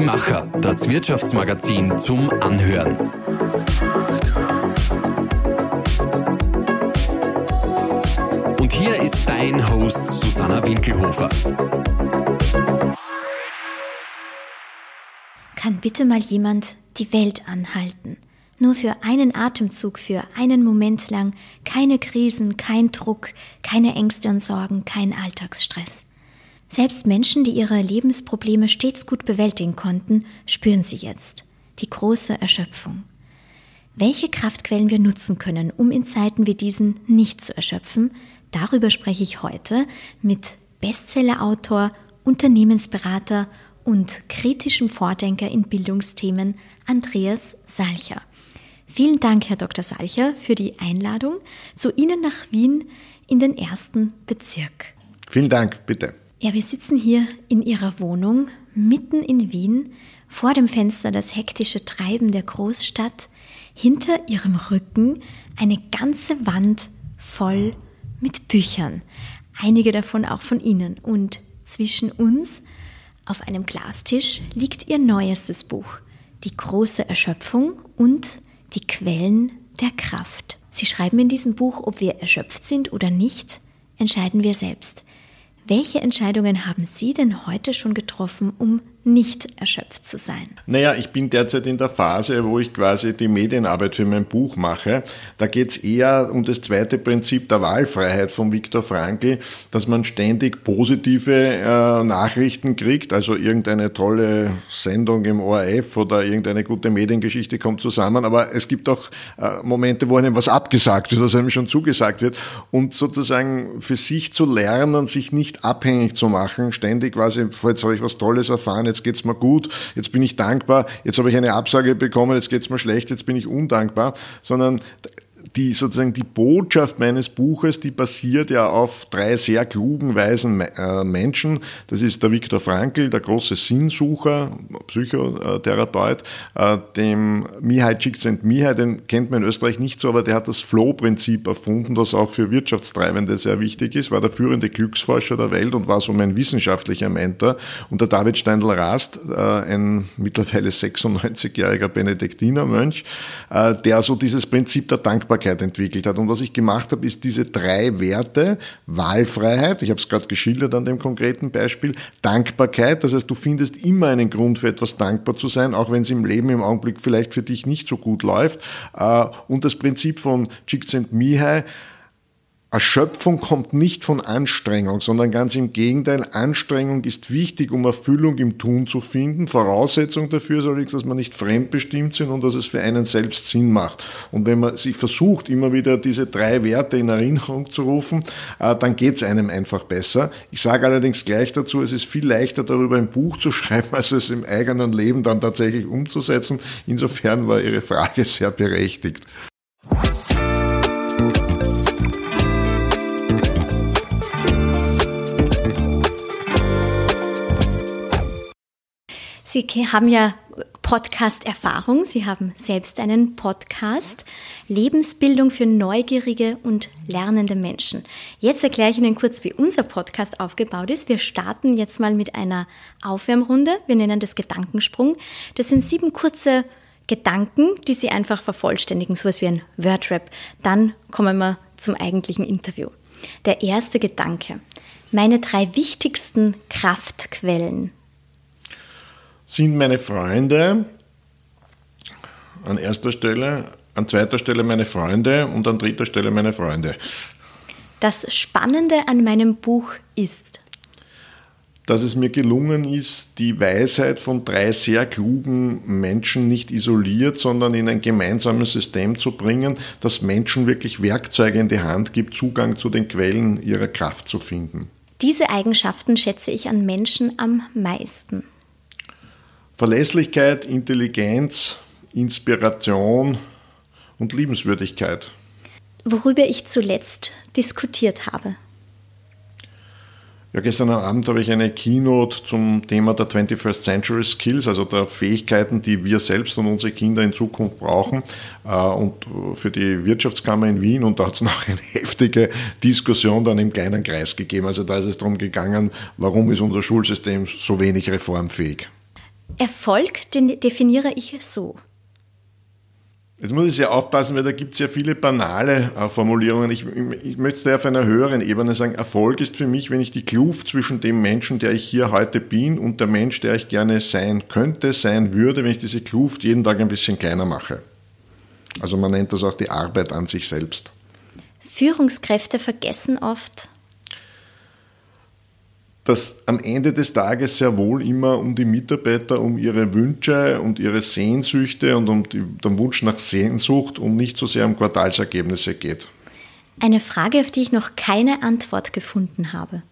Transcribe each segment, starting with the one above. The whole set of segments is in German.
Die Macher, das Wirtschaftsmagazin zum Anhören. Und hier ist dein Host Susanna Winkelhofer. Kann bitte mal jemand die Welt anhalten? Nur für einen Atemzug, für einen Moment lang, keine Krisen, kein Druck, keine Ängste und Sorgen, kein Alltagsstress. Selbst Menschen, die ihre Lebensprobleme stets gut bewältigen konnten, spüren sie jetzt die große Erschöpfung. Welche Kraftquellen wir nutzen können, um in Zeiten wie diesen nicht zu erschöpfen, darüber spreche ich heute mit Bestsellerautor, Unternehmensberater und kritischem Vordenker in Bildungsthemen Andreas Salcher. Vielen Dank, Herr Dr. Salcher, für die Einladung zu Ihnen nach Wien in den ersten Bezirk. Vielen Dank, bitte. Ja, wir sitzen hier in Ihrer Wohnung, mitten in Wien, vor dem Fenster das hektische Treiben der Großstadt, hinter Ihrem Rücken eine ganze Wand voll mit Büchern, einige davon auch von Ihnen. Und zwischen uns auf einem Glastisch liegt Ihr neuestes Buch, Die große Erschöpfung und die Quellen der Kraft. Sie schreiben in diesem Buch, ob wir erschöpft sind oder nicht, entscheiden wir selbst. Welche Entscheidungen haben Sie denn heute schon getroffen, um nicht erschöpft zu sein? Naja, ich bin derzeit in der Phase, wo ich quasi die Medienarbeit für mein Buch mache. Da geht es eher um das zweite Prinzip der Wahlfreiheit von Viktor Frankl, dass man ständig positive äh, Nachrichten kriegt, also irgendeine tolle Sendung im ORF oder irgendeine gute Mediengeschichte kommt zusammen, aber es gibt auch äh, Momente, wo einem was abgesagt wird, was einem schon zugesagt wird und sozusagen für sich zu lernen, sich nicht abhängig zu machen, ständig quasi, jetzt habe ich was Tolles erfahren, jetzt geht's mir gut, jetzt bin ich dankbar, jetzt habe ich eine Absage bekommen, jetzt geht's mir schlecht, jetzt bin ich undankbar, sondern die sozusagen die Botschaft meines Buches, die basiert ja auf drei sehr klugen, weisen äh, Menschen. Das ist der Viktor Frankl, der große Sinnsucher, Psychotherapeut, äh, dem Mihai Csikszentmihalyi, den kennt man in Österreich nicht so, aber der hat das Flow-Prinzip erfunden, das auch für Wirtschaftstreibende sehr wichtig ist, war der führende Glücksforscher der Welt und war so mein wissenschaftlicher Mentor. Und der David Steindl-Rast, äh, ein mittlerweile 96-jähriger Benediktinermönch, der so dieses Prinzip der Dankbarkeit Dankbarkeit entwickelt hat. Und was ich gemacht habe, ist diese drei Werte, Wahlfreiheit, ich habe es gerade geschildert an dem konkreten Beispiel, Dankbarkeit, das heißt, du findest immer einen Grund für etwas dankbar zu sein, auch wenn es im Leben im Augenblick vielleicht für dich nicht so gut läuft. Äh, und das Prinzip von Csikszentmihalyi, Erschöpfung kommt nicht von Anstrengung, sondern ganz im Gegenteil, Anstrengung ist wichtig, um Erfüllung im Tun zu finden. Voraussetzung dafür ist allerdings, dass man nicht fremdbestimmt sind und dass es für einen selbst Sinn macht. Und wenn man sich versucht, immer wieder diese drei Werte in Erinnerung zu rufen, äh, dann geht es einem einfach besser. Ich sage allerdings gleich dazu, es ist viel leichter darüber ein Buch zu schreiben, als es im eigenen Leben dann tatsächlich umzusetzen. Insofern war Ihre Frage sehr berechtigt. Sie haben ja Podcast-Erfahrung. Sie haben selbst einen Podcast. Lebensbildung für neugierige und lernende Menschen. Jetzt erkläre ich Ihnen kurz, wie unser Podcast aufgebaut ist. Wir starten jetzt mal mit einer Aufwärmrunde. Wir nennen das Gedankensprung. Das sind sieben kurze Gedanken, die Sie einfach vervollständigen, sowas wie ein Wordrap. Dann kommen wir zum eigentlichen Interview. Der erste Gedanke. Meine drei wichtigsten Kraftquellen sind meine Freunde an erster Stelle, an zweiter Stelle meine Freunde und an dritter Stelle meine Freunde. Das Spannende an meinem Buch ist, dass es mir gelungen ist, die Weisheit von drei sehr klugen Menschen nicht isoliert, sondern in ein gemeinsames System zu bringen, das Menschen wirklich Werkzeuge in die Hand gibt, Zugang zu den Quellen ihrer Kraft zu finden. Diese Eigenschaften schätze ich an Menschen am meisten. Verlässlichkeit, Intelligenz, Inspiration und Liebenswürdigkeit. Worüber ich zuletzt diskutiert habe. Ja, gestern Abend habe ich eine Keynote zum Thema der 21st Century Skills, also der Fähigkeiten, die wir selbst und unsere Kinder in Zukunft brauchen, äh, und für die Wirtschaftskammer in Wien. Und da hat es noch eine heftige Diskussion dann im kleinen Kreis gegeben. Also da ist es darum gegangen, warum ist unser Schulsystem so wenig reformfähig. Erfolg den definiere ich so. Jetzt muss ich sehr aufpassen, weil da gibt es ja viele banale äh, Formulierungen. Ich, ich möchte auf einer höheren Ebene sagen, Erfolg ist für mich, wenn ich die Kluft zwischen dem Menschen, der ich hier heute bin, und der Mensch, der ich gerne sein könnte, sein würde, wenn ich diese Kluft jeden Tag ein bisschen kleiner mache. Also man nennt das auch die Arbeit an sich selbst. Führungskräfte vergessen oft, dass am Ende des Tages sehr wohl immer um die Mitarbeiter, um ihre Wünsche und ihre Sehnsüchte und um den Wunsch nach Sehnsucht und nicht so sehr um Quartalsergebnisse geht. Eine Frage, auf die ich noch keine Antwort gefunden habe.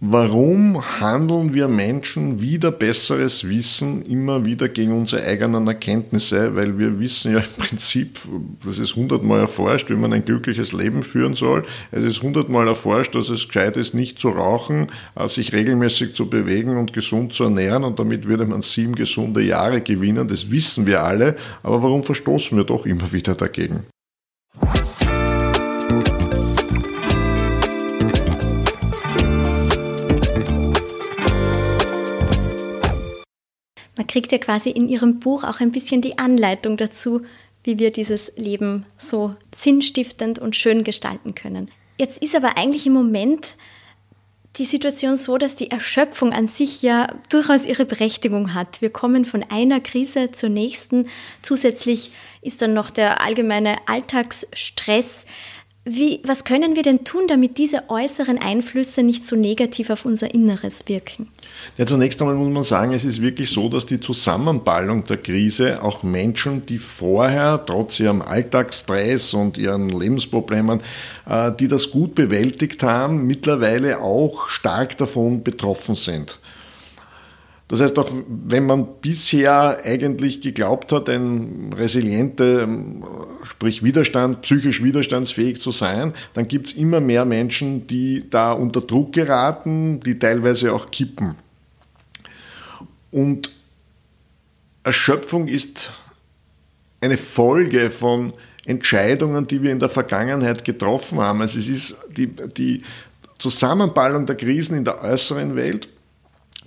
Warum handeln wir Menschen wieder besseres Wissen immer wieder gegen unsere eigenen Erkenntnisse? Weil wir wissen ja im Prinzip, das ist hundertmal erforscht, wie man ein glückliches Leben führen soll. Es ist hundertmal erforscht, dass es gescheit ist, nicht zu rauchen, äh, sich regelmäßig zu bewegen und gesund zu ernähren und damit würde man sieben gesunde Jahre gewinnen. Das wissen wir alle. Aber warum verstoßen wir doch immer wieder dagegen? Man kriegt ja quasi in Ihrem Buch auch ein bisschen die Anleitung dazu, wie wir dieses Leben so sinnstiftend und schön gestalten können. Jetzt ist aber eigentlich im Moment die Situation so, dass die Erschöpfung an sich ja durchaus ihre Berechtigung hat. Wir kommen von einer Krise zur nächsten. Zusätzlich ist dann noch der allgemeine Alltagsstress. Wie, was können wir denn tun, damit diese äußeren Einflüsse nicht so negativ auf unser Inneres wirken? Ja, zunächst einmal muss man sagen, es ist wirklich so, dass die Zusammenballung der Krise auch Menschen, die vorher trotz ihrem Alltagsstress und ihren Lebensproblemen, äh, die das gut bewältigt haben, mittlerweile auch stark davon betroffen sind. Das heißt, auch wenn man bisher eigentlich geglaubt hat, ein resiliente, sprich Widerstand, psychisch widerstandsfähig zu sein, dann gibt es immer mehr Menschen, die da unter Druck geraten, die teilweise auch kippen. Und Erschöpfung ist eine Folge von Entscheidungen, die wir in der Vergangenheit getroffen haben. Also es ist die, die Zusammenballung der Krisen in der äußeren Welt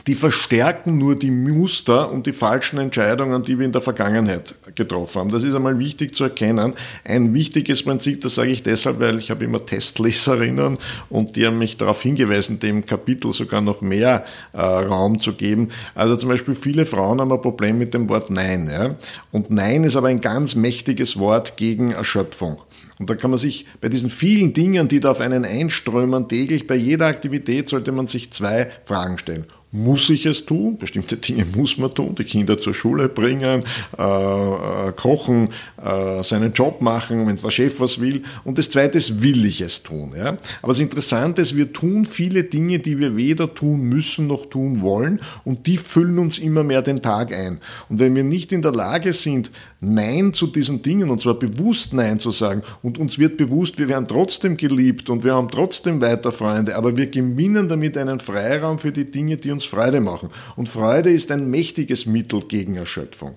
die verstärken nur die Muster und die falschen Entscheidungen, die wir in der Vergangenheit getroffen haben. Das ist einmal wichtig zu erkennen. Ein wichtiges Prinzip, das sage ich deshalb, weil ich habe immer Testleserinnen und die haben mich darauf hingewiesen, dem Kapitel sogar noch mehr äh, Raum zu geben. Also zum Beispiel viele Frauen haben ein Problem mit dem Wort Nein. Ja? Und Nein ist aber ein ganz mächtiges Wort gegen Erschöpfung. Und da kann man sich bei diesen vielen Dingen, die da auf einen einströmen, täglich bei jeder Aktivität sollte man sich zwei Fragen stellen muss ich es tun. Bestimmte Dinge muss man tun, die Kinder zur Schule bringen, äh, äh, kochen, äh, seinen Job machen, wenn der Chef was will. Und das Zweite ist, will ich es tun. Ja? Aber das Interessante ist, wir tun viele Dinge, die wir weder tun müssen noch tun wollen und die füllen uns immer mehr den Tag ein. Und wenn wir nicht in der Lage sind, Nein zu diesen Dingen, und zwar bewusst Nein zu sagen. Und uns wird bewusst, wir werden trotzdem geliebt und wir haben trotzdem weiter Freunde, aber wir gewinnen damit einen Freiraum für die Dinge, die uns Freude machen. Und Freude ist ein mächtiges Mittel gegen Erschöpfung.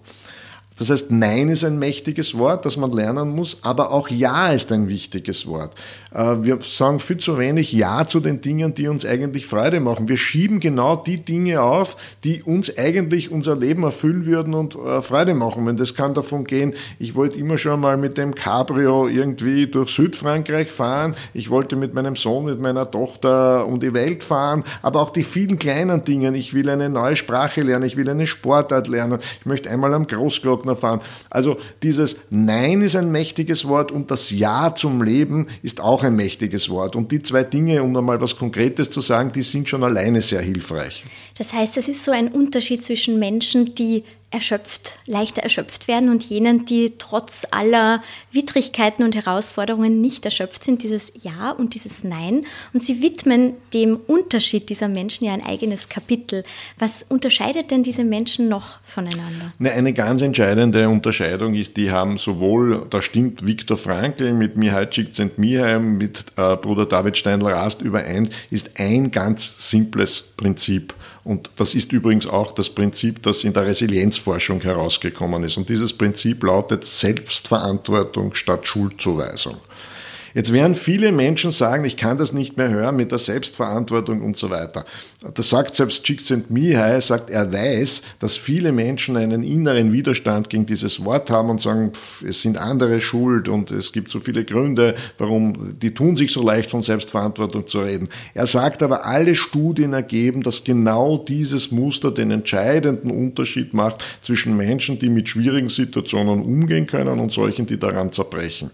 Das heißt, Nein ist ein mächtiges Wort, das man lernen muss, aber auch Ja ist ein wichtiges Wort. Äh, wir sagen viel zu wenig Ja zu den Dingen, die uns eigentlich Freude machen. Wir schieben genau die Dinge auf, die uns eigentlich unser Leben erfüllen würden und äh, Freude machen. Wenn das kann davon gehen, ich wollte immer schon mal mit dem Cabrio irgendwie durch Südfrankreich fahren, ich wollte mit meinem Sohn, mit meiner Tochter um die Welt fahren, aber auch die vielen kleinen Dinge. Ich will eine neue Sprache lernen, ich will eine Sportart lernen, ich möchte einmal am Großglocken Glockner fahren. Also dieses Nein ist ein mächtiges Wort und das Ja zum Leben ist auch ein mächtiges Wort. Und die zwei Dinge, um einmal was Konkretes zu sagen, die sind schon alleine sehr hilfreich. Das heißt, es ist so ein Unterschied zwischen Menschen, die erschöpft, leichter erschöpft werden und jenen, die trotz aller Widrigkeiten und Herausforderungen nicht erschöpft sind, dieses Ja und dieses Nein. Und sie widmen dem Unterschied dieser Menschen ja ein eigenes Kapitel. Was unterscheidet denn diese Menschen noch voneinander? Eine ganz entscheidende Unterscheidung ist, die haben sowohl, da stimmt Viktor Frankl mit Mihai Csikszentmihalyi, mit äh, Bruder David Steindl-Rast überein, ist ein ganz simples Prinzip. Und das ist übrigens auch das Prinzip, das in der Resilienzforschung herausgekommen ist. Und dieses Prinzip lautet Selbstverantwortung statt Schuldzuweisung. Jetzt werden viele Menschen sagen, ich kann das nicht mehr hören mit der Selbstverantwortung und so weiter. Das sagt selbst Csikszentmihalyi, sagt, er weiß, dass viele Menschen einen inneren Widerstand gegen dieses Wort haben und sagen, pff, es sind andere schuld und es gibt so viele Gründe, warum die tun sich so leicht von Selbstverantwortung zu reden. Er sagt aber, alle Studien ergeben, dass genau dieses Muster den entscheidenden Unterschied macht zwischen Menschen, die mit schwierigen Situationen umgehen können und solchen, die daran zerbrechen.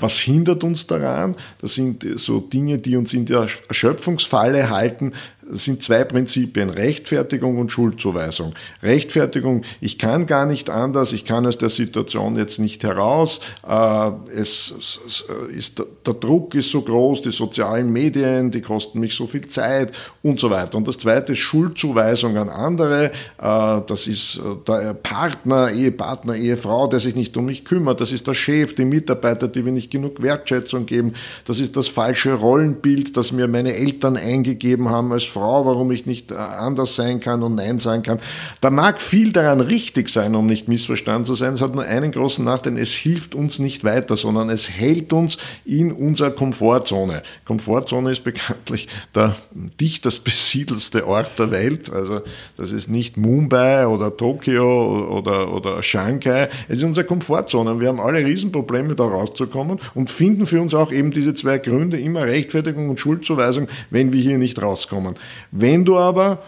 Was hindert uns daran? Das sind so Dinge, die uns in der Erschöpfungsfalle halten, sind zwei Prinzipien, Rechtfertigung und Schuldzuweisung. Rechtfertigung, ich kann gar nicht anders, ich kann aus der Situation jetzt nicht heraus, äh, es, ist, der Druck ist so groß, die sozialen Medien, die kosten mich so viel Zeit und so weiter. Und das zweite ist Schuldzuweisung an andere, äh, das ist äh, der Partner, Ehepartner, Ehefrau, der sich nicht um mich kümmert, das ist der Chef, die Mitarbeiter, die mir nicht genug Wertschätzung geben, das ist das falsche Rollenbild, das mir meine Eltern eingegeben haben als Frau Frau, warum ich nicht äh, anders sein kann und Nein sagen kann. Da mag viel daran richtig sein, um nicht missverstanden zu sein. Es hat nur einen großen Nachteil, es hilft uns nicht weiter, sondern es hält uns in unserer Komfortzone. Komfortzone ist bekanntlich der dichtest besiedelste Ort der Welt. Also das ist nicht Mumbai oder Tokio oder, oder Shanghai. Es ist unsere Komfortzone. Wir haben alle Riesenprobleme, da rauszukommen und finden für uns auch eben diese zwei Gründe, immer Rechtfertigung und Schuldzuweisung, wenn wir hier nicht rauskommen. Wenn du aber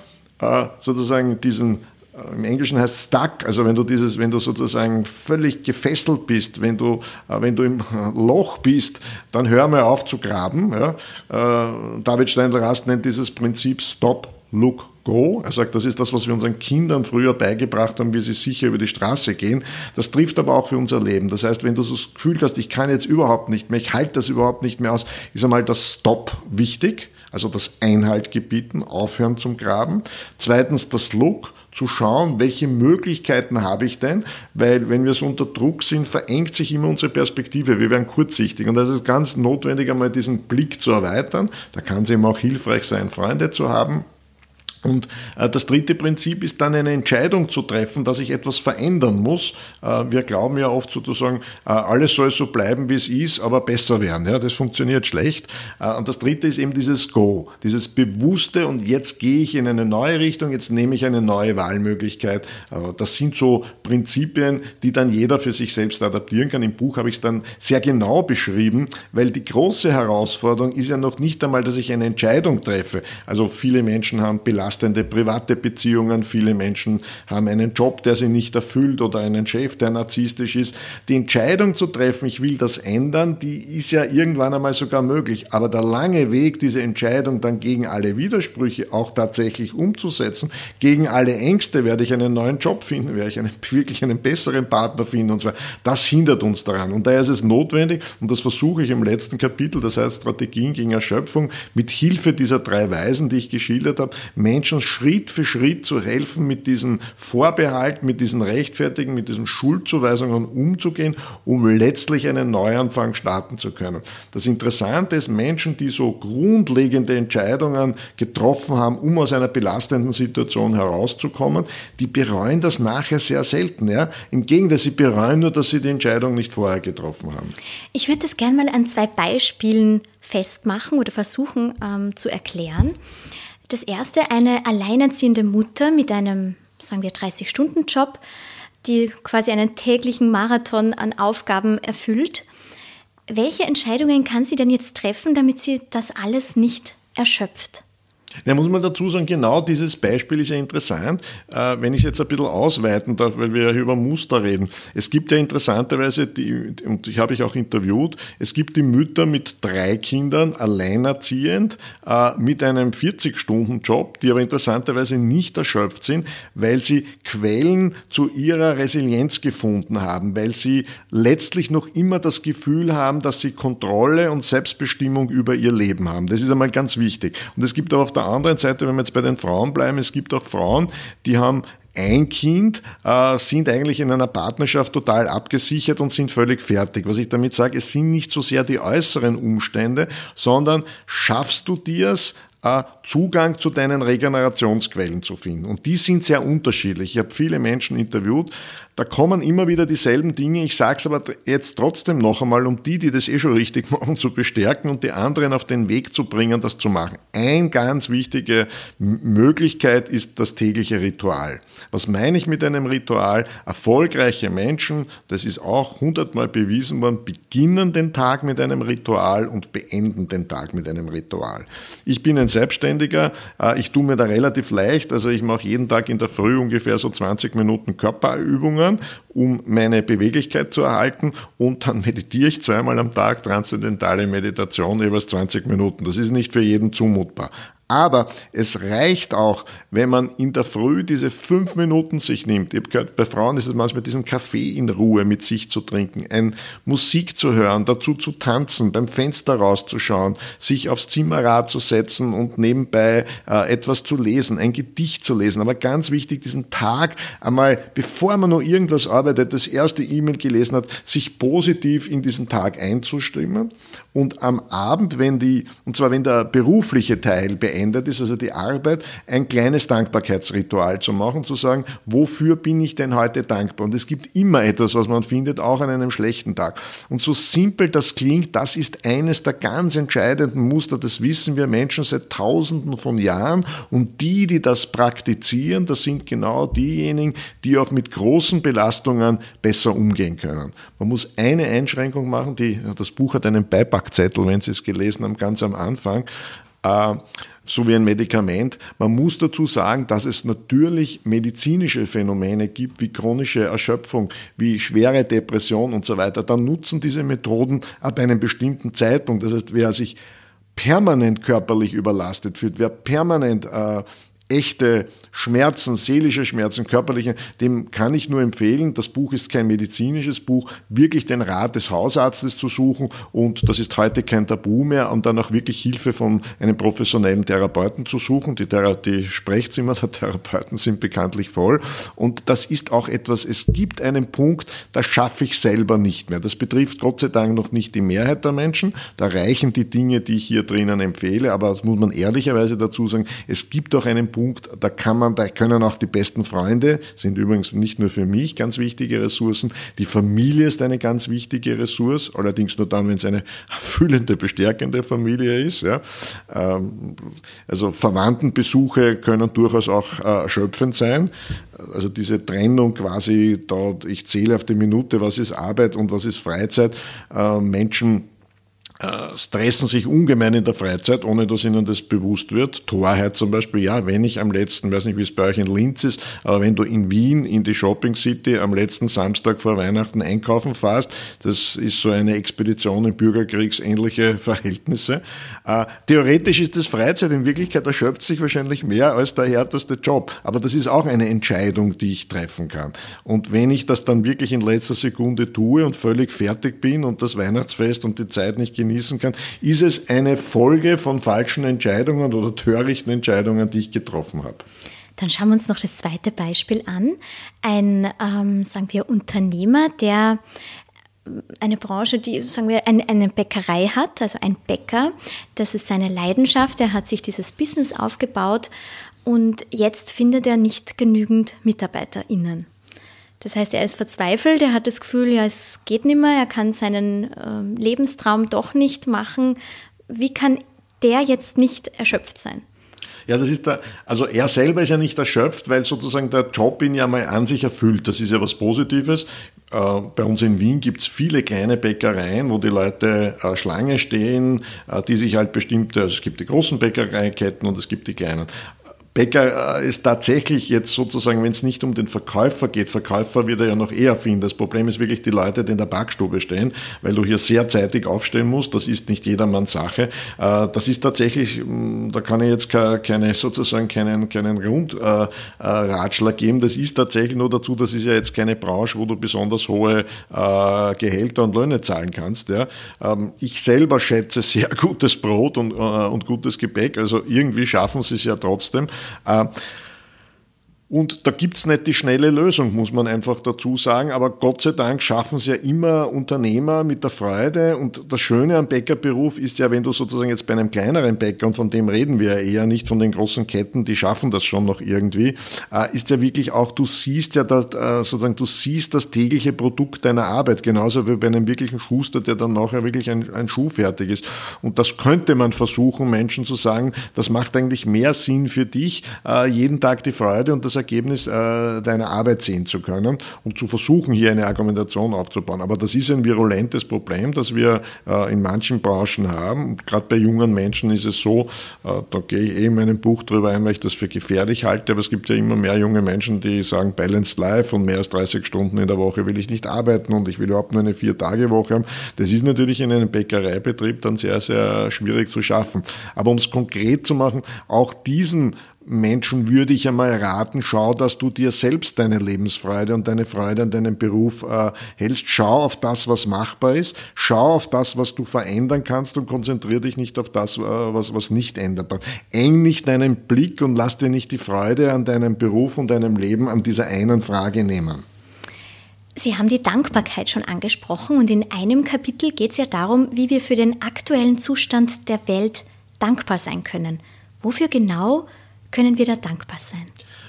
äh, sozusagen diesen äh, im Englischen heißt stuck, also wenn du dieses, wenn du sozusagen völlig gefesselt bist, wenn du, äh, wenn du im Loch bist, dann hör mal auf zu graben. Ja. Äh, David Steindl-Rast nennt dieses Prinzip Stop, Look, Go. Er sagt, das ist das, was wir unseren Kindern früher beigebracht haben, wie sie sicher über die Straße gehen. Das trifft aber auch für unser Leben. Das heißt, wenn du so das Gefühl hast, ich kann jetzt überhaupt nicht mehr, ich halte das überhaupt nicht mehr aus, ist einmal das Stop wichtig also das Einhalt gebieten, aufhören zum Graben. Zweitens das Look, zu schauen, welche Möglichkeiten habe ich denn, weil wenn wir so unter Druck sind, verengt sich immer unsere Perspektive, wir werden kurzsichtig und das ist ganz notwendig, einmal diesen Blick zu erweitern. Da kann es eben auch hilfreich sein, Freunde zu haben, und äh, das dritte Prinzip ist dann eine Entscheidung zu treffen, dass ich etwas verändern muss. Äh, wir glauben ja oft sozusagen, äh, alles soll so bleiben, wie es ist, aber besser werden. Ja, das funktioniert schlecht. Und das dritte ist eben dieses Go, dieses bewusste und jetzt gehe ich in eine neue Richtung, jetzt nehme ich eine neue Wahlmöglichkeit. Das sind so Prinzipien, die dann jeder für sich selbst adaptieren kann. Im Buch habe ich es dann sehr genau beschrieben, weil die große Herausforderung ist ja noch nicht einmal, dass ich eine Entscheidung treffe. Also viele Menschen haben Belastung belastende private Beziehungen. Viele Menschen haben einen Job, der sie nicht erfüllt oder einen Chef, der narzisstisch ist. Die Entscheidung zu treffen, ich will das ändern, die ist ja irgendwann einmal sogar möglich. Aber der lange Weg, diese Entscheidung dann gegen alle Widersprüche auch tatsächlich umzusetzen, gegen alle Ängste, werde ich einen neuen Job finden, werde ich einen, wirklich einen besseren Partner finden und so weiter. Das hindert uns daran. Und daher ist es notwendig, und das versuche ich im letzten Kapitel, das heißt Strategien gegen Erschöpfung, mit Hilfe dieser drei Weisen, die ich geschildert habe, Menschen Schritt für Schritt zu helfen, mit diesen Vorbehalten, mit diesen Rechtfertigen, mit diesen Schuldzuweisungen umzugehen, um letztlich einen Neuanfang starten zu können. Das Interessante ist, Menschen, die so grundlegende Entscheidungen getroffen haben, um aus einer belastenden Situation herauszukommen, die bereuen das nachher sehr selten. Ja? Im Gegenteil, sie bereuen nur, dass sie die Entscheidung nicht vorher getroffen haben. Ich würde das gerne mal an zwei Beispielen festmachen oder versuchen ähm, zu erklären. Das erste, eine alleinerziehende Mutter mit einem, sagen wir, 30-Stunden-Job, die quasi einen täglichen Marathon an Aufgaben erfüllt. Welche Entscheidungen kann sie denn jetzt treffen, damit sie das alles nicht erschöpft? Ja, muss man dazu sagen, genau dieses Beispiel ist ja interessant, äh, wenn ich jetzt ein bisschen ausweiten darf, weil wir ja über Muster reden. Es gibt ja interessanterweise, die, und ich habe ich auch interviewt, es gibt die Mütter mit drei Kindern, alleinerziehend, äh, mit einem 40-Stunden-Job, die aber interessanterweise nicht erschöpft sind, weil sie Quellen zu ihrer Resilienz gefunden haben, weil sie letztlich noch immer das Gefühl haben, dass sie Kontrolle und Selbstbestimmung über ihr Leben haben. Das ist einmal ganz wichtig. Und es gibt aber auf der der anderen Seite, wenn wir jetzt bei den Frauen bleiben, es gibt auch Frauen, die haben ein Kind, äh, sind eigentlich in einer Partnerschaft total abgesichert und sind völlig fertig. Was ich damit sage, es sind nicht so sehr die äußeren Umstände, sondern schaffst du dir es, äh, Zugang zu deinen Regenerationsquellen zu finden. Und die sind sehr unterschiedlich. Ich habe viele Menschen interviewt, da kommen immer wieder dieselben Dinge. Ich sage es aber jetzt trotzdem noch einmal, um die, die das eh schon richtig machen, zu bestärken und die anderen auf den Weg zu bringen, das zu machen. Ein ganz wichtige Möglichkeit ist das tägliche Ritual. Was meine ich mit einem Ritual? Erfolgreiche Menschen, das ist auch hundertmal bewiesen worden, beginnen den Tag mit einem Ritual und beenden den Tag mit einem Ritual. Ich bin ein Selbstständiger, äh, ich tue mir da relativ leicht, also ich mache jeden Tag in der Früh ungefähr so 20 Minuten Körperübungen, um meine Beweglichkeit zu erhalten und dann meditiere ich zweimal am Tag, transzendentale Meditation, jeweils 20 Minuten. Das ist nicht für jeden zumutbar. Aber es reicht auch, wenn man in der Früh diese fünf Minuten sich nimmt. Ich habe gehört, bei Frauen ist es manchmal diesen Kaffee in Ruhe mit sich zu trinken, ein Musik zu hören, dazu zu tanzen, beim Fenster rauszuschauen, sich aufs Zimmerrad zu setzen und nebenbei äh, etwas zu lesen, ein Gedicht zu lesen. Aber ganz wichtig, diesen Tag einmal, bevor man noch irgendwas arbeitet, das erste E-Mail gelesen hat, sich positiv in diesen Tag einzustimmen und am Abend, wenn die, und zwar wenn der berufliche Teil beendet verändert ist, also die Arbeit, ein kleines Dankbarkeitsritual zu machen, zu sagen, wofür bin ich denn heute dankbar? Und es gibt immer etwas, was man findet, auch an einem schlechten Tag. Und so simpel das klingt, das ist eines der ganz entscheidenden Muster, das wissen wir Menschen seit Tausenden von Jahren. Und die, die das praktizieren, das sind genau diejenigen, die auch mit großen Belastungen besser umgehen können. Man muss eine Einschränkung machen, die, das Buch hat einen Beipackzettel, wenn Sie es gelesen haben, ganz am Anfang. Äh, so wie ein Medikament. Man muss dazu sagen, dass es natürlich medizinische Phänomene gibt, wie chronische Erschöpfung, wie schwere Depression und so weiter. Dann nutzen diese Methoden ab einem bestimmten Zeitpunkt. Das heißt, wer sich permanent körperlich überlastet fühlt, wer permanent äh, echte Schmerzen, seelische Schmerzen, körperliche, dem kann ich nur empfehlen, das Buch ist kein medizinisches Buch, wirklich den Rat des Hausarztes zu suchen und das ist heute kein Tabu mehr und dann auch wirklich Hilfe von einem professionellen Therapeuten zu suchen. Die, Thera die Sprechzimmer der Therapeuten sind bekanntlich voll und das ist auch etwas, es gibt einen Punkt, das schaffe ich selber nicht mehr. Das betrifft Gott sei Dank noch nicht die Mehrheit der Menschen, da reichen die Dinge, die ich hier drinnen empfehle, aber das muss man ehrlicherweise dazu sagen, es gibt auch einen Punkt, da kann man, da können auch die besten Freunde, sind übrigens nicht nur für mich ganz wichtige Ressourcen, die Familie ist eine ganz wichtige Ressource, allerdings nur dann, wenn es eine fühlende, bestärkende Familie ist. Ja. Ähm, also Verwandtenbesuche können durchaus auch äh, erschöpfend sein. Also diese Trennung quasi, da, ich zähle auf die Minute, was ist Arbeit und was ist Freizeit. Äh, Menschen stressen sich ungemein in der Freizeit, ohne dass ihnen das bewusst wird. Torheit zum Beispiel, ja, wenn ich am letzten, weiß nicht, wie es bei euch in Linz ist, aber wenn du in Wien in die Shopping City am letzten Samstag vor Weihnachten einkaufen fährst, das ist so eine Expedition in bürgerkriegsähnliche Verhältnisse. Äh, theoretisch ist das Freizeit, in Wirklichkeit erschöpft sich wahrscheinlich mehr als der härteste Job. Aber das ist auch eine Entscheidung, die ich treffen kann. Und wenn ich das dann wirklich in letzter Sekunde tue und völlig fertig bin und das Weihnachtsfest und die Zeit nicht genießen kann, ist es eine Folge von falschen Entscheidungen oder törichten Entscheidungen, die ich getroffen habe. Dann schauen wir uns noch das zweite Beispiel an. Ein, ähm, sagen wir, Unternehmer, der eine Branche, die, sagen wir, eine, eine Bäckerei hat, also ein Bäcker, das ist seine Leidenschaft, er hat sich dieses Business aufgebaut und jetzt findet er nicht genügend MitarbeiterInnen. Das heißt, er ist verzweifelt, er hat das Gefühl, ja, es geht nicht mehr, er kann seinen äh, Lebenstraum doch nicht machen. Wie kann der jetzt nicht erschöpft sein? Ja, das ist da, also er selber ist ja nicht erschöpft, weil sozusagen der Job ihn ja mal an sich erfüllt. Das ist ja was Positives. Äh, bei uns in Wien gibt es viele kleine Bäckereien, wo die Leute äh, Schlange stehen, äh, die sich halt bestimmte, also es gibt die großen Bäckereiketten und es gibt die kleinen. Bäcker äh, ist tatsächlich jetzt sozusagen, wenn es nicht um den Verkäufer geht, Verkäufer wird er ja noch eher finden. Das Problem ist wirklich die Leute, die in der Backstube stehen, weil du hier sehr zeitig aufstehen musst. Das ist nicht jedermanns Sache. Äh, das ist tatsächlich, mm, da kann ich jetzt keine, sozusagen keinen, keinen Grundratschlag geben. Das ist tatsächlich nur dazu, das ist ja jetzt keine Branche, wo du besonders hohe äh, Gehälter und Löhne zahlen kannst. Ähm, ich selber schätze sehr gutes Brot und gutes Gebäck. Also irgendwie schaffen sie es ja trotzdem. Uh, Und da gibt es nicht die schnelle Lösung, muss man einfach dazu sagen. Aber Gott sei Dank schaffen es ja immer Unternehmer mit der Freude. Und das Schöne am Bäckerberuf ist ja, wenn du sozusagen jetzt bei einem kleineren Bäcker, und von dem reden wir ja eher nicht von den großen Ketten, die schaffen das schon noch irgendwie, äh, ist ja wirklich auch, du siehst ja das, äh, sozusagen, du siehst das tägliche Produkt deiner Arbeit. Genauso wie bei einem wirklichen Schuster, der dann nachher wirklich ein, ein Schuh fertig ist. Und das könnte man versuchen, Menschen zu sagen, das macht eigentlich mehr Sinn für dich, äh, jeden Tag die Freude und das das Ergebnis äh, deiner Arbeit sehen zu können und zu versuchen, hier eine Argumentation aufzubauen. Aber das ist ein virulentes Problem, das wir äh, in manchen Branchen haben. Gerade bei jungen Menschen ist es so, äh, da gehe ich eh in meinem Buch drüber ein, weil ich das für gefährlich halte, aber es gibt ja immer mehr junge Menschen, die sagen, Balanced Life und mehr als 30 Stunden in der Woche will ich nicht arbeiten und ich will überhaupt nur eine Vier-Tage-Woche haben. Das ist natürlich in einem Bäckereibetrieb dann sehr, sehr schwierig zu schaffen. Aber um es konkret zu machen, auch diesen Menschen würde ich einmal raten, schau, dass du dir selbst deine Lebensfreude und deine Freude an deinem Beruf äh, hältst. Schau auf das, was machbar ist. Schau auf das, was du verändern kannst und konzentriere dich nicht auf das, äh, was, was nicht änderbar ist. Eng nicht deinen Blick und lass dir nicht die Freude an deinem Beruf und deinem Leben an dieser einen Frage nehmen. Sie haben die Dankbarkeit schon angesprochen und in einem Kapitel geht es ja darum, wie wir für den aktuellen Zustand der Welt dankbar sein können. Wofür genau können wir da dankbar sein?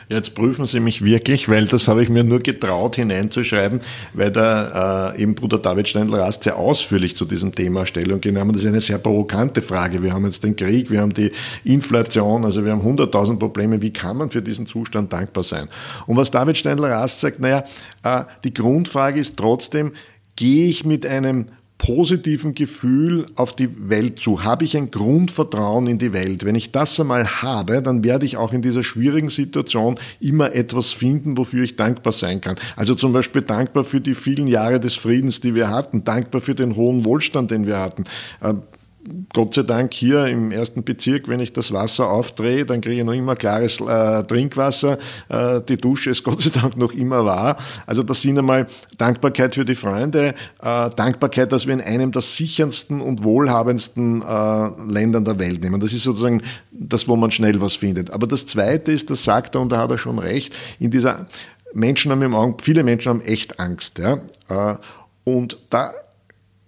Jetzt prüfen Sie mich wirklich, weil das habe ich mir nur getraut hineinzuschreiben, weil da äh, eben Bruder David Steindl-Rast sehr ausführlich zu diesem Thema Stellung genommen Das ist eine sehr provokante Frage. Wir haben jetzt den Krieg, wir haben die Inflation, also wir haben 100.000 Probleme. Wie kann man für diesen Zustand dankbar sein? Und was David Steindl-Rast sagt, naja, äh, die Grundfrage ist trotzdem, gehe ich mit einem positiven Gefühl auf die Welt zu? Habe ich ein Grundvertrauen in die Welt? Wenn ich das einmal habe, dann werde ich auch in dieser schwierigen Situation immer etwas finden, wofür ich dankbar sein kann. Also zum Beispiel dankbar für die vielen Jahre des Friedens, die wir hatten, dankbar für den hohen Wohlstand, den wir hatten. Gott sei Dank hier im ersten Bezirk, wenn ich das Wasser aufdrehe, dann kriege ich noch immer klares äh, Trinkwasser. Äh, die Dusche ist Gott sei Dank noch immer wahr. Also das sind einmal Dankbarkeit für die Freunde, äh, Dankbarkeit, dass wir in einem der sicherndsten und wohlhabendsten äh, Ländern der Welt nehmen. Das ist sozusagen das, wo man schnell was findet. Aber das Zweite ist, das sagt er und da hat er schon recht, in dieser Menschen haben im Augen, viele Menschen haben echt Angst. Ja? Äh, und da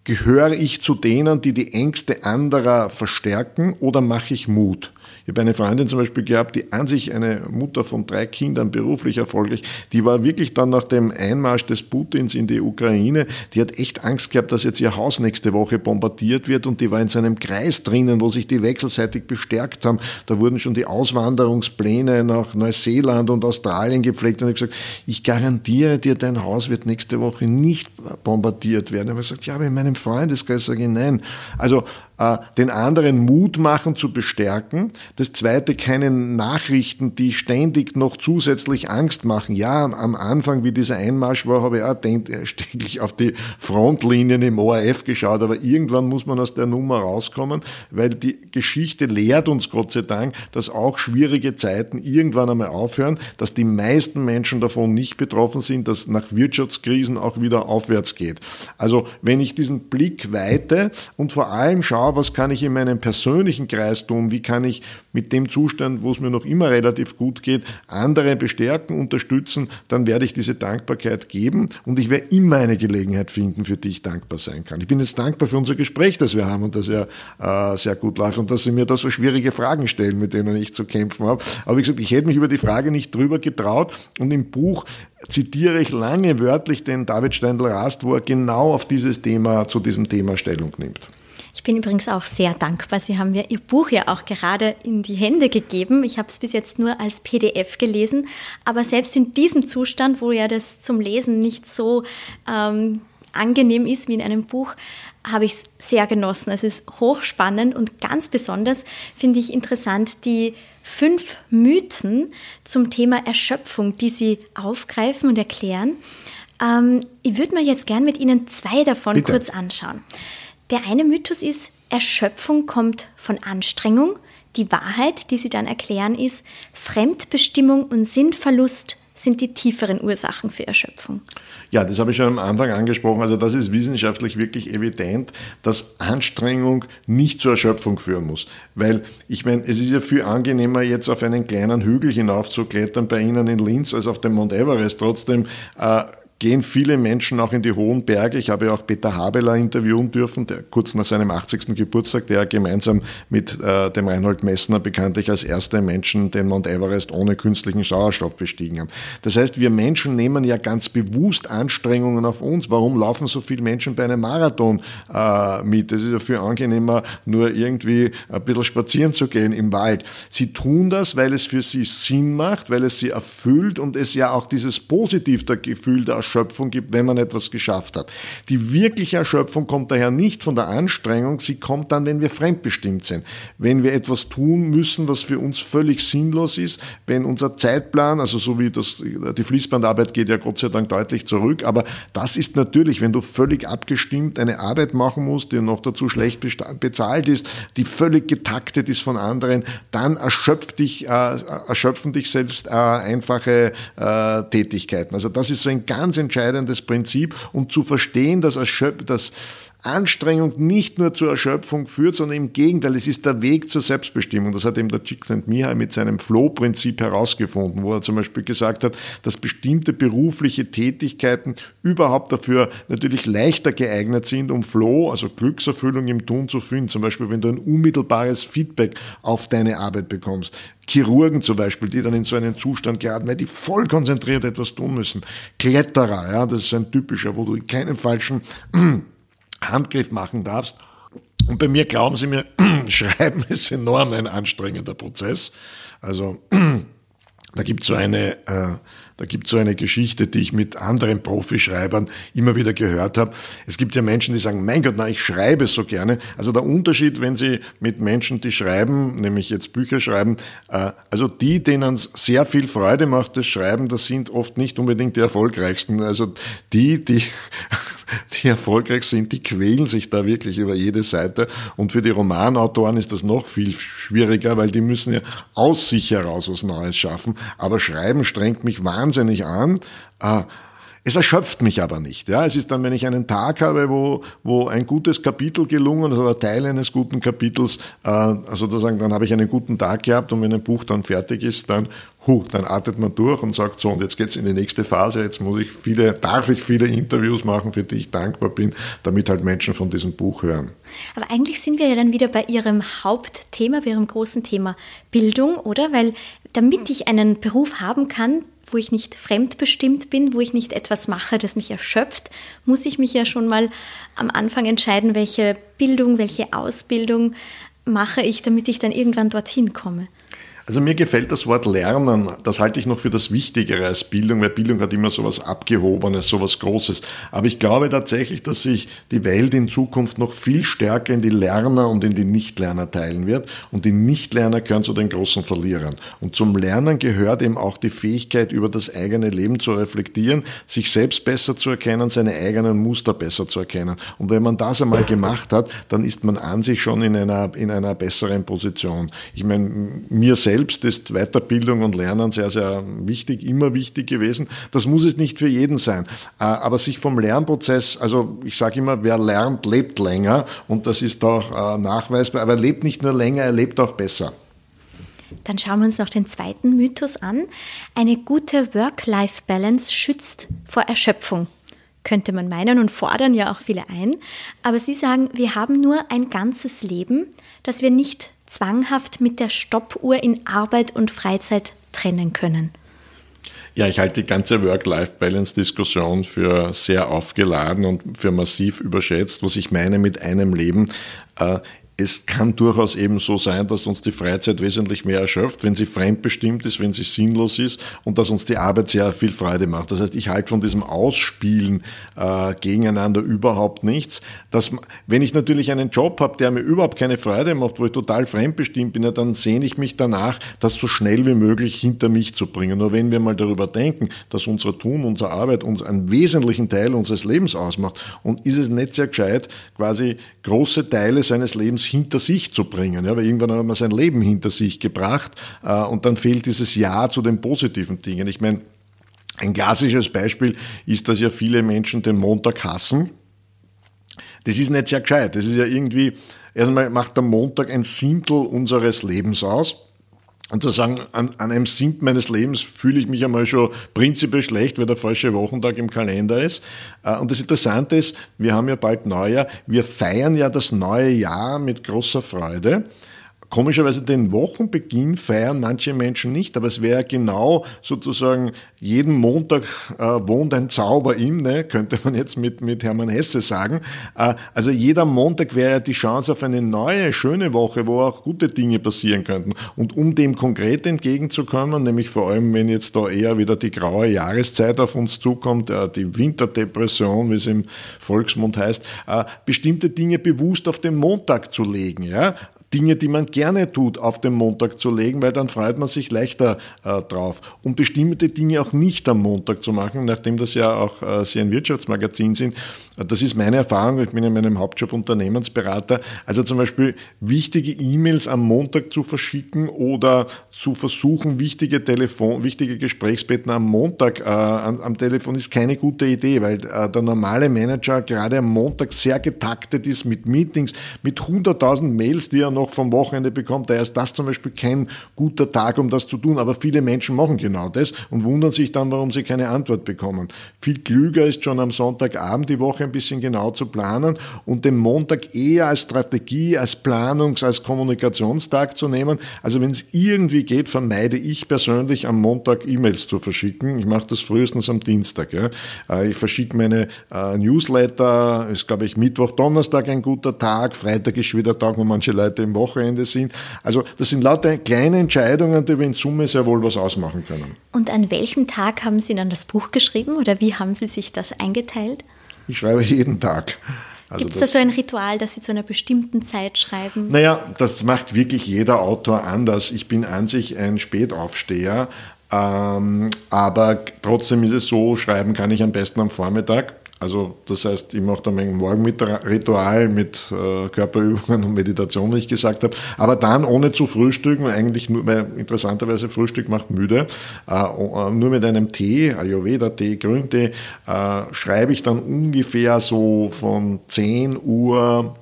Gehöre ich zu denen, die die Ängste anderer verstärken oder mache ich Mut? Ich habe eine Freundin zum Beispiel gehabt, die an sich eine Mutter von drei Kindern, beruflich erfolgreich, die war wirklich dann nach dem Einmarsch des Putins in die Ukraine, die hat echt Angst gehabt, dass jetzt ihr Haus nächste Woche bombardiert wird und die war in so einem Kreis drinnen, wo sich die wechselseitig bestärkt haben. Da wurden schon die Auswanderungspläne nach Neuseeland und Australien gepflegt und ich gesagt, ich garantiere dir, dein Haus wird nächste Woche nicht bombardiert werden. Aber ich gesagt, ja, aber in meinem Freundeskreis sage ich nein. Also den anderen Mut machen zu bestärken. Das zweite, keine Nachrichten, die ständig noch zusätzlich Angst machen. Ja, am Anfang, wie dieser Einmarsch war, habe ich auch ständig auf die Frontlinien im ORF geschaut, aber irgendwann muss man aus der Nummer rauskommen, weil die Geschichte lehrt uns Gott sei Dank, dass auch schwierige Zeiten irgendwann einmal aufhören, dass die meisten Menschen davon nicht betroffen sind, dass nach Wirtschaftskrisen auch wieder aufwärts geht. Also wenn ich diesen Blick weite und vor allem schaue, was kann ich in meinem persönlichen Kreis tun, wie kann ich mit dem Zustand, wo es mir noch immer relativ gut geht, andere bestärken, unterstützen, dann werde ich diese Dankbarkeit geben und ich werde immer eine Gelegenheit finden, für die ich dankbar sein kann. Ich bin jetzt dankbar für unser Gespräch, das wir haben und das ja äh, sehr gut läuft und dass Sie mir da so schwierige Fragen stellen, mit denen ich zu kämpfen habe. Aber wie gesagt, ich hätte mich über die Frage nicht drüber getraut und im Buch zitiere ich lange wörtlich den David Steindl-Rast, wo er genau auf dieses Thema, zu diesem Thema Stellung nimmt. Ich bin übrigens auch sehr dankbar. Sie haben mir Ihr Buch ja auch gerade in die Hände gegeben. Ich habe es bis jetzt nur als PDF gelesen, aber selbst in diesem Zustand, wo ja das zum Lesen nicht so ähm, angenehm ist wie in einem Buch, habe ich es sehr genossen. Es ist hochspannend und ganz besonders finde ich interessant die fünf Mythen zum Thema Erschöpfung, die Sie aufgreifen und erklären. Ähm, ich würde mir jetzt gern mit Ihnen zwei davon Bitte. kurz anschauen. Der eine Mythos ist, Erschöpfung kommt von Anstrengung. Die Wahrheit, die sie dann erklären, ist, Fremdbestimmung und Sinnverlust sind die tieferen Ursachen für Erschöpfung? Ja, das habe ich schon am Anfang angesprochen. Also das ist wissenschaftlich wirklich evident, dass Anstrengung nicht zur Erschöpfung führen muss. Weil ich meine, es ist ja viel angenehmer, jetzt auf einen kleinen Hügel hinaufzuklettern bei Ihnen in Linz als auf dem Mount Everest. Trotzdem äh, gehen viele Menschen auch in die hohen Berge. Ich habe auch Peter Habeler interviewen dürfen, der kurz nach seinem 80. Geburtstag, der gemeinsam mit äh, dem Reinhold Messner bekanntlich als erster Menschen den Mount Everest ohne künstlichen Sauerstoff bestiegen haben. Das heißt, wir Menschen nehmen ja ganz bewusst Anstrengungen auf uns. Warum laufen so viele Menschen bei einem Marathon äh, mit? Es ist ja viel angenehmer, nur irgendwie ein bisschen spazieren zu gehen im Wald. Sie tun das, weil es für sie Sinn macht, weil es sie erfüllt und es ja auch dieses positive Gefühl der Erschöpfung gibt, wenn man etwas geschafft hat. Die wirkliche Erschöpfung kommt daher nicht von der Anstrengung, sie kommt dann, wenn wir fremdbestimmt sind. Wenn wir etwas tun müssen, was für uns völlig sinnlos ist, wenn unser Zeitplan, also so wie das, die Fließbandarbeit geht ja Gott sei Dank deutlich zurück, aber das ist natürlich, wenn du völlig abgestimmt eine Arbeit machen musst, die noch dazu schlecht bezahlt ist, die völlig getaktet ist von anderen, dann erschöpft dich, äh, erschöpfen dich selbst äh, einfache äh, Tätigkeiten. Also das ist so ein ganz entscheidendes Prinzip und zu verstehen, dass, Anstrengung nicht nur zur Erschöpfung führt, sondern im Gegenteil, es ist der Weg zur Selbstbestimmung. Das hat eben der Csikszentmihalyi mit seinem Flow-Prinzip herausgefunden, wo er zum Beispiel gesagt hat, dass bestimmte berufliche Tätigkeiten überhaupt dafür natürlich leichter geeignet sind, um Flow, also Glückserfüllung im Tun zu finden. Zum Beispiel, wenn du ein unmittelbares Feedback auf deine Arbeit bekommst. Chirurgen zum Beispiel, die dann in so einen Zustand geraten, weil die voll konzentriert etwas tun müssen. Kletterer, ja, das ist ein typischer, wo du keinen falschen Handgriff machen darfst. Und bei mir, glauben Sie mir, Schreiben ist enorm ein anstrengender Prozess. Also da gibt so eine, äh, so eine Geschichte, die ich mit anderen Profischreibern immer wieder gehört habe. Es gibt ja Menschen, die sagen, mein Gott, na, ich schreibe so gerne. Also der Unterschied, wenn Sie mit Menschen, die schreiben, nämlich jetzt Bücher schreiben, äh, also die, denen es sehr viel Freude macht, das Schreiben, das sind oft nicht unbedingt die erfolgreichsten. Also die, die die erfolgreich sind, die quälen sich da wirklich über jede Seite. Und für die Romanautoren ist das noch viel schwieriger, weil die müssen ja aus sich heraus was Neues schaffen. Aber Schreiben strengt mich wahnsinnig an. Ah, es erschöpft mich aber nicht. Ja, es ist dann, wenn ich einen Tag habe, wo, wo ein gutes Kapitel gelungen ist oder Teil eines guten Kapitels, äh, also sozusagen, dann habe ich einen guten Tag gehabt und wenn ein Buch dann fertig ist, dann, hu, dann atmet man durch und sagt so, und jetzt geht's in die nächste Phase, jetzt muss ich viele, darf ich viele Interviews machen, für die ich dankbar bin, damit halt Menschen von diesem Buch hören. Aber eigentlich sind wir ja dann wieder bei Ihrem Hauptthema, bei Ihrem großen Thema Bildung, oder? Weil damit ich einen Beruf haben kann, wo ich nicht fremdbestimmt bin, wo ich nicht etwas mache, das mich erschöpft, muss ich mich ja schon mal am Anfang entscheiden, welche Bildung, welche Ausbildung mache ich, damit ich dann irgendwann dorthin komme. Also mir gefällt das Wort Lernen, das halte ich noch für das Wichtigere als Bildung, weil Bildung hat immer so was Abgehobenes, so was Großes. Aber ich glaube tatsächlich, dass sich die Welt in Zukunft noch viel stärker in die Lerner und in die Nichtlerner teilen wird. Und die Nichtlerner gehören zu den großen Verlierern. Und zum Lernen gehört eben auch die Fähigkeit, über das eigene Leben zu reflektieren, sich selbst besser zu erkennen, seine eigenen Muster besser zu erkennen. Und wenn man das einmal gemacht hat, dann ist man an sich schon in einer, in einer besseren Position. Ich meine, mir selbst selbst ist Weiterbildung und Lernen sehr, sehr wichtig, immer wichtig gewesen. Das muss es nicht für jeden sein. Äh, aber sich vom Lernprozess, also ich sage immer, wer lernt, lebt länger und das ist auch äh, nachweisbar. Aber er lebt nicht nur länger, er lebt auch besser. Dann schauen wir uns noch den zweiten Mythos an. Eine gute Work-Life-Balance schützt vor Erschöpfung könnte man meinen und fordern ja auch viele ein. Aber Sie sagen, wir haben nur ein ganzes Leben, das wir nicht zwanghaft mit der Stoppuhr in Arbeit und Freizeit trennen können? Ja, ich halte die ganze Work-Life-Balance-Diskussion für sehr aufgeladen und für massiv überschätzt. Was ich meine mit einem Leben, äh, es kann durchaus eben so sein, dass uns die Freizeit wesentlich mehr erschöpft, wenn sie fremdbestimmt ist, wenn sie sinnlos ist und dass uns die Arbeit sehr viel Freude macht. Das heißt, ich halte von diesem Ausspielen äh, gegeneinander überhaupt nichts. Dass, wenn ich natürlich einen Job habe, der mir überhaupt keine Freude macht, wo ich total fremdbestimmt bin, ja, dann sehne ich mich danach, das so schnell wie möglich hinter mich zu bringen. Nur wenn wir mal darüber denken, dass unser Tun, unsere Arbeit uns einen wesentlichen Teil unseres Lebens ausmacht und ist es nicht sehr gescheit, quasi große Teile seines Lebens hinter sich zu bringen. Ja, weil irgendwann hat man sein Leben hinter sich gebracht äh, und dann fehlt dieses Ja zu den positiven Dingen. Ich meine, Ein klassisches Beispiel ist, dass ja viele Menschen den Montag hassen. Das ist nicht sehr gescheit. Das ist ja irgendwie, erstmal macht der Montag ein Siebtel unseres Lebens aus. Und zu sagen, an, an einem Sinn meines Lebens fühle ich mich einmal schon prinzipiell schlecht, weil der falsche Wochentag im Kalender ist. Äh, und das Interessante ist, wir haben ja bald Neujahr. Wir feiern ja das neue Jahr mit großer Freude. Komischerweise den Wochenbeginn feiern manche Menschen nicht, aber es wäre genau sozusagen jeden Montag äh, wohnt ein Zauber in, ne? könnte man jetzt mit, mit Hermann Hesse sagen. Äh, also jeder Montag wäre ja die Chance auf eine neue, schöne Woche, wo auch gute Dinge passieren könnten. Und um dem konkret entgegenzukommen, nämlich vor allem, wenn jetzt da eher wieder die graue Jahreszeit auf uns zukommt, äh, die Winterdepression, wie es im Volksmund heißt, äh, bestimmte Dinge bewusst auf den Montag zu legen. Ja? Dinge, die man gerne tut, auf den Montag zu legen, weil dann freut man sich leichter äh, drauf. Und bestimmte Dinge auch nicht am Montag zu machen, nachdem das ja auch äh, Sie ein Wirtschaftsmagazin sind. Das ist meine Erfahrung. Ich bin in meinem Hauptjob Unternehmensberater. Also zum Beispiel wichtige E-Mails am Montag zu verschicken oder zu versuchen, wichtige Telefon, wichtige Gesprächsbetten am Montag äh, am, am, Telefon ist keine gute Idee, weil äh, der normale Manager gerade am Montag sehr getaktet ist mit Meetings, mit 100.000 Mails, die er noch vom Wochenende bekommt. Daher ist das zum Beispiel kein guter Tag, um das zu tun. Aber viele Menschen machen genau das und wundern sich dann, warum sie keine Antwort bekommen. Viel klüger ist schon am Sonntagabend die Woche ein bisschen genau zu planen und den Montag eher als Strategie, als Planungs-, als Kommunikationstag zu nehmen. Also wenn es irgendwie geht, vermeide ich persönlich am Montag E-Mails zu verschicken. Ich mache das frühestens am Dienstag. Ja. Äh, ich verschicke meine äh, Newsletter, ist glaube ich Mittwoch, Donnerstag ein guter Tag, Freitag ist wieder Tag, wo manche Leute im Wochenende sind. Also das sind lauter kleine Entscheidungen, die wir in Summe sehr wohl was ausmachen können. Und an welchem Tag haben Sie dann das Buch geschrieben oder wie haben Sie sich das eingeteilt? Ich schreibe jeden Tag. Also Gibt es da so ein Ritual, dass Sie zu einer bestimmten Zeit schreiben? Naja, das macht wirklich jeder Autor anders. Ich bin an sich ein Spätaufsteher, ähm, aber trotzdem ist es so, schreiben kann ich am besten am Vormittag. Also das heißt, ich mache dann mein Morgenritual mit äh, Körperübungen und Meditation, wie ich gesagt habe, aber dann ohne zu frühstücken, eigentlich nur, weil interessanterweise Frühstück macht müde, äh, äh nur mit einem Tee, Ayurveda-Tee, Grüntee, äh, schreibe ich dann ungefähr so von 10 Uhr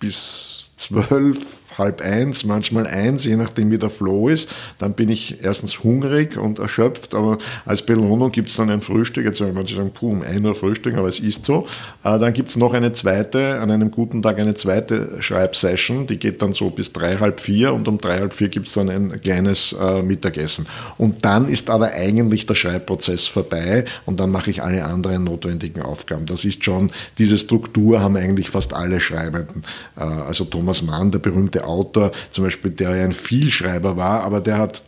bis 12 halb eins, manchmal eins, je nachdem wie der Flow ist. Dann bin ich erstens hungrig und erschöpft, aber als Belohnung gibt es dann ein Frühstück. Jetzt sagen manche sagen, puh, um ein Uhr Frühstück, aber es ist so. Äh, dann gibt es noch eine zweite, an einem guten Tag eine zweite Schreibsession, die geht dann so bis drei, halb vier und um drei, halb vier gibt es dann ein kleines äh, Mittagessen. Und dann ist aber eigentlich der Schreibprozess vorbei und dann mache ich alle anderen notwendigen Aufgaben. Das ist schon, diese Struktur haben eigentlich fast alle Schreibenden. Äh, also Thomas Mann, der berühmte Autor, zum Beispiel, der ja ein Vielschreiber war, aber der hat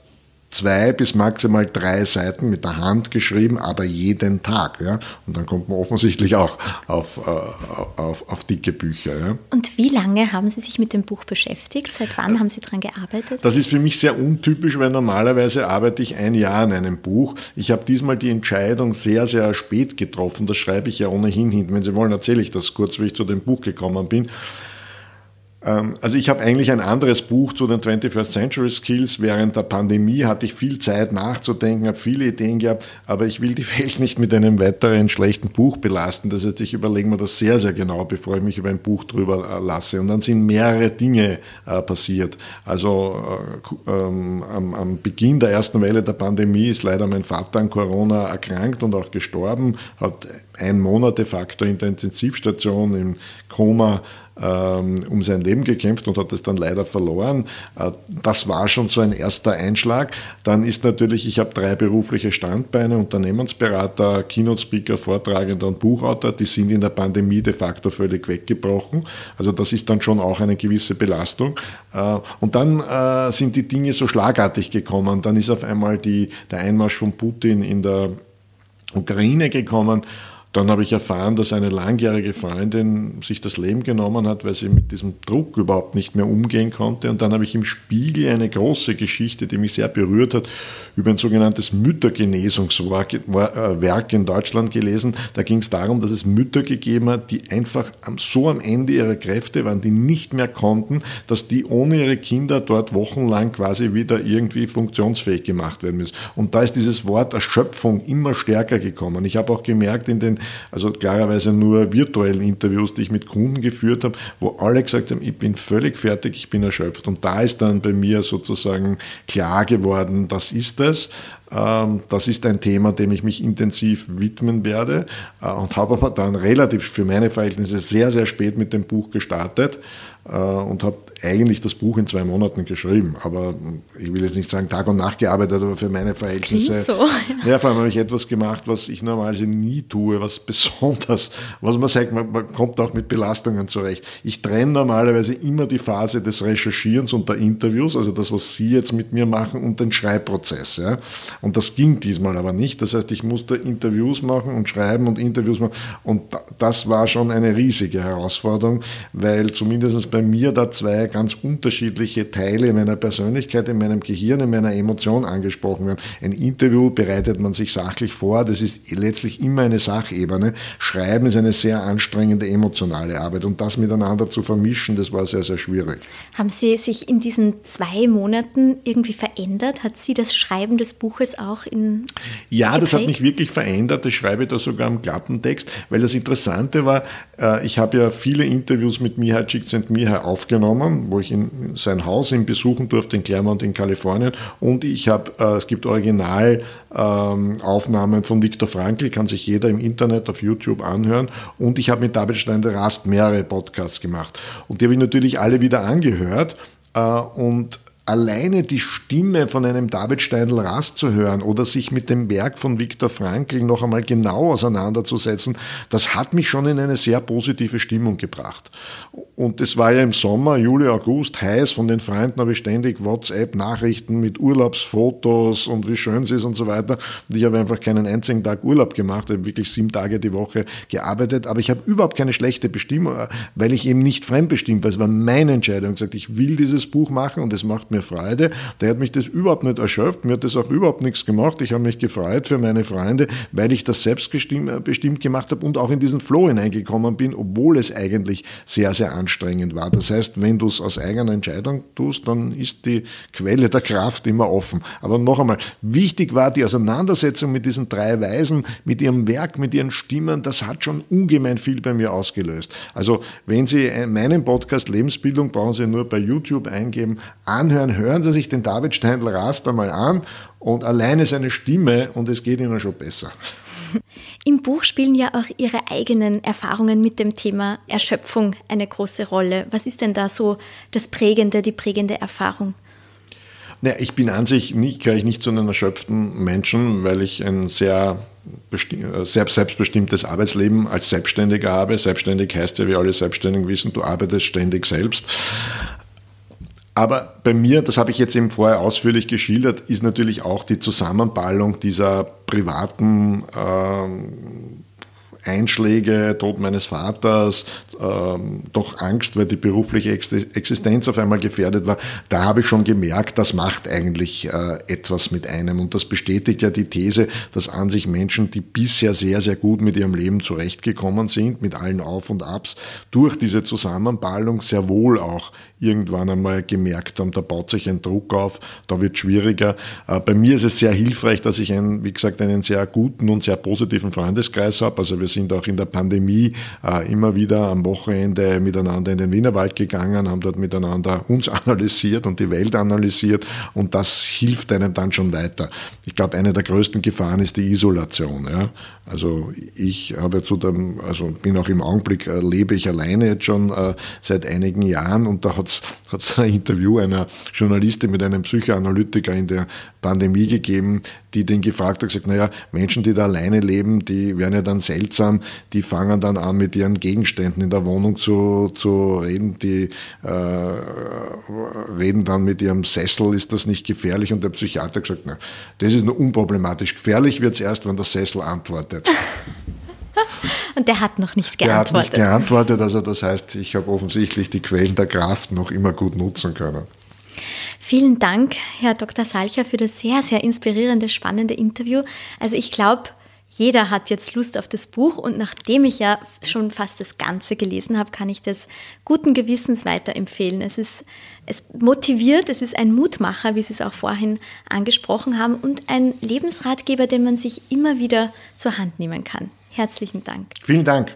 zwei bis maximal drei Seiten mit der Hand geschrieben, aber jeden Tag. Ja? Und dann kommt man offensichtlich auch auf, äh, auf, auf dicke Bücher. Ja? Und wie lange haben Sie sich mit dem Buch beschäftigt? Seit wann haben Sie daran gearbeitet? Das ist für mich sehr untypisch, weil normalerweise arbeite ich ein Jahr an einem Buch. Ich habe diesmal die Entscheidung sehr, sehr spät getroffen. Das schreibe ich ja ohnehin hin. Wenn Sie wollen, erzähle ich das kurz, wie ich zu dem Buch gekommen bin. Ähm, also ich habe eigentlich ein anderes Buch zu den 21st Century Skills. Während der Pandemie hatte ich viel Zeit nachzudenken, habe viele Ideen gehabt, aber ich will die Welt nicht mit einem weiteren schlechten Buch belasten. Das heißt, ich überlege mir das sehr, sehr genau, bevor ich mich über ein Buch drüber äh, lasse. Und dann sind mehrere Dinge äh, passiert. Also äh, ähm, am, am Beginn der ersten Welle der Pandemie ist leider mein Vater an Corona erkrankt und auch gestorben, hat ein Monat de facto in der Intensivstation im Koma um sein Leben gekämpft und hat es dann leider verloren. Äh, das war schon so ein erster Einschlag. Dann ist natürlich, ich habe drei berufliche Standbeine, Unternehmensberater, Keynote-Speaker, Vortragender und Buchautor, die sind in der Pandemie de facto völlig weggebrochen. Also das ist dann schon auch eine gewisse Belastung. Äh, und dann äh, sind die Dinge so schlagartig gekommen. Dann ist auf einmal die, der Einmarsch von Putin in der Ukraine gekommen Dann habe ich erfahren, dass eine langjährige Freundin sich das Leben genommen hat, weil sie mit diesem Druck überhaupt nicht mehr umgehen konnte. Und dann habe ich im Spiegel eine große Geschichte, die mich sehr berührt hat, über ein sogenanntes Müttergenesungswerk äh, in Deutschland gelesen. Da ging es darum, dass es Mütter gegeben hat, die einfach so am Ende ihrer Kräfte waren, die nicht mehr konnten, dass die ohne ihre Kinder dort wochenlang quasi wieder irgendwie funktionsfähig gemacht werden müssen. Und da ist dieses Wort Erschöpfung immer stärker gekommen. Ich habe auch gemerkt in den also klarerweise nur virtuellen Interviews, die ich mit Kunden geführt habe, wo alle gesagt haben, ich bin völlig fertig, ich bin erschöpft. Und da ist dann bei mir sozusagen klar geworden, das ist es. Ähm, das ist ein Thema, dem ich mich intensiv widmen werde äh, und habe aber dann relativ für meine Verhältnisse sehr, sehr spät mit dem Buch gestartet und habe eigentlich das Buch in zwei Monaten geschrieben. Aber ich will jetzt nicht sagen Tag und Nacht gearbeitet, aber für meine Verhältnisse. Das so. Ja, vor allem habe ich etwas gemacht, was ich normalerweise nie tue, was besonders, was man sagt, man, man kommt auch mit Belastungen zurecht. Ich trenne normalerweise immer die Phase des Recherchierens und der Interviews, also das, was Sie jetzt mit mir machen, und den Schreibprozess. Ja. Und das ging diesmal aber nicht. Das heißt, ich musste Interviews machen und schreiben und Interviews machen. Und das war schon eine riesige Herausforderung, weil zumindest bei mir da zwei ganz unterschiedliche Teile meiner Persönlichkeit, in meinem Gehirn, in meiner Emotion angesprochen werden. Ein Interview bereitet man sich sachlich vor, das ist letztlich immer eine Sachebene. Schreiben ist eine sehr anstrengende emotionale Arbeit und das miteinander zu vermischen, das war sehr, sehr schwierig. Haben Sie sich in diesen zwei Monaten irgendwie verändert? Hat Sie das Schreiben des Buches auch in. Ja, geprägt? das hat mich wirklich verändert. Das schreibe ich da sogar im Klappentext, weil das Interessante war, äh, ich habe ja viele Interviews mit Mihai Csikszentmihalyi aufgenommen wo ich in sein Haus ihn besuchen durfte in Claremont in Kalifornien. Und ich habe, äh, es gibt Originalaufnahmen ähm, von Viktor Frankl, kann sich jeder im Internet auf YouTube anhören. Und ich habe mit David Steiner Rast mehrere Podcasts gemacht. Und die habe ich natürlich alle wieder angehört. Äh, und alleine die Stimme von einem David Steindl Rast zu hören oder sich mit dem Werk von Viktor Frankl noch einmal genau auseinanderzusetzen, das hat mich schon in eine sehr positive Stimmung gebracht. Und es war ja im Sommer, Juli, August, heiß. Von den Freunden habe ich ständig WhatsApp-Nachrichten mit Urlaubsfotos und wie schön es ist und so weiter. Und ich habe einfach keinen einzigen Tag Urlaub gemacht, ich habe wirklich sieben Tage die Woche gearbeitet. Aber ich habe überhaupt keine schlechte Bestimmung, weil ich eben nicht fremdbestimmt war. Es war meine Entscheidung. Ich gesagt, ich will dieses Buch machen und es macht mir Freude. Der hat mich das überhaupt nicht erschöpft. Mir hat das auch überhaupt nichts gemacht. Ich habe mich gefreut für meine Freunde, weil ich das selbstbestimmt gemacht habe und auch in diesen Flow hineingekommen bin, obwohl es eigentlich sehr, sehr anstrengend war. Das heißt, wenn du es aus eigener Entscheidung tust, dann ist die Quelle der Kraft immer offen. Aber noch einmal, wichtig war die Auseinandersetzung mit diesen drei Weisen, mit ihrem Werk, mit ihren Stimmen, das hat schon ungemein viel bei mir ausgelöst. Also wenn Sie meinen Podcast Lebensbildung, brauchen Sie nur bei YouTube eingeben, anhören, hören Sie sich den David Steindl-Rast einmal an und alleine seine Stimme und es geht Ihnen schon besser. Im Buch spielen ja auch Ihre eigenen Erfahrungen mit dem Thema Erschöpfung eine große Rolle. Was ist denn da so das Prägende, die prägende Erfahrung? Ja, ich bin an sich nicht, gehöre ich nicht zu einem erschöpften Menschen, weil ich ein sehr, sehr selbstbestimmtes Arbeitsleben als Selbstständiger habe. Selbstständig heißt ja, wie alle Selbstständigen wissen, du arbeitest ständig selbst. Aber bei mir, das habe ich jetzt eben vorher ausführlich geschildert, ist natürlich auch die Zusammenballung dieser privaten ähm, Einschläge, Tod meines Vaters, ähm, doch Angst, weil die berufliche Existenz auf einmal gefährdet war, da habe ich schon gemerkt, das macht eigentlich äh, etwas mit einem. Und das bestätigt ja die These, dass an sich Menschen, die bisher sehr, sehr gut mit ihrem Leben zurechtgekommen sind, mit allen Auf und Abs, durch diese Zusammenballung sehr wohl auch irgendwann einmal gemerkt haben, da baut sich ein Druck auf, da wird schwieriger. Äh, bei mir ist es sehr hilfreich, dass ich einen, wie gesagt, einen sehr guten und sehr positiven Freundeskreis habe. Also wir sind auch in der Pandemie äh, immer wieder am Wochenende miteinander in den Wienerwald gegangen, haben dort miteinander uns analysiert und die Welt analysiert und das hilft einem dann schon weiter. Ich glaube, eine der größten Gefahren ist die Isolation. Ja? Also ich habe zu dem, also bin auch im Augenblick, äh, lebe ich alleine jetzt schon äh, seit einigen Jahren und da hat es ein Interview einer Journalistin mit einem Psychoanalytiker in der Pandemie gegeben, die den gefragt hat, gesagt, naja, Menschen, die da alleine leben, die werden ja dann seltsam, die fangen dann an mit ihren Gegenständen in der Wohnung zu, zu reden, die äh, reden dann mit ihrem Sessel, ist das nicht gefährlich? Und der Psychiater hat gesagt, na, das ist nur unproblematisch. Gefährlich wird es erst, wenn der Sessel antwortet. Und der hat noch nicht geantwortet. Der hat nicht geantwortet, also das heißt, ich habe offensichtlich die Quellen der Kraft noch immer gut nutzen können. Vielen Dank, Herr Dr. Salcher, für das sehr, sehr inspirierende, spannende Interview. Also ich glaube, jeder hat jetzt Lust auf das Buch und nachdem ich ja schon fast das Ganze gelesen habe, kann ich das guten Gewissens weiterempfehlen. Es ist, es motiviert, es ist ein Mutmacher, wie Sie es auch vorhin angesprochen haben und ein Lebensratgeber, den man sich immer wieder zur Hand nehmen kann. Herzlichen Dank. Vielen Dank.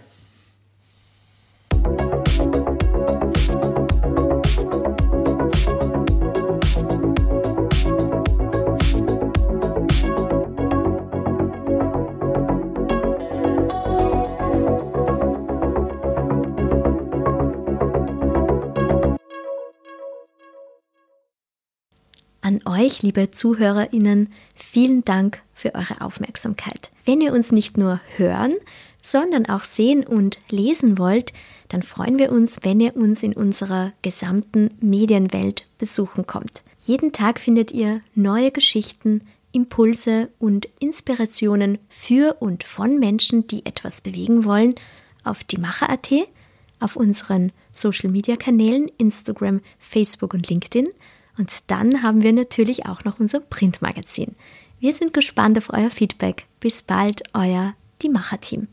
Euch, liebe Zuhörerinnen, vielen Dank für eure Aufmerksamkeit. Wenn ihr uns nicht nur hören, sondern auch sehen und lesen wollt, dann freuen wir uns, wenn ihr uns in unserer gesamten Medienwelt besuchen kommt. Jeden Tag findet ihr neue Geschichten, Impulse und Inspirationen für und von Menschen, die etwas bewegen wollen, auf die Macher.at, auf unseren Social Media Kanälen Instagram, Facebook und LinkedIn und dann haben wir natürlich auch noch unser Printmagazin. Wir sind gespannt auf euer Feedback. Bis bald, euer Die Macher-Team.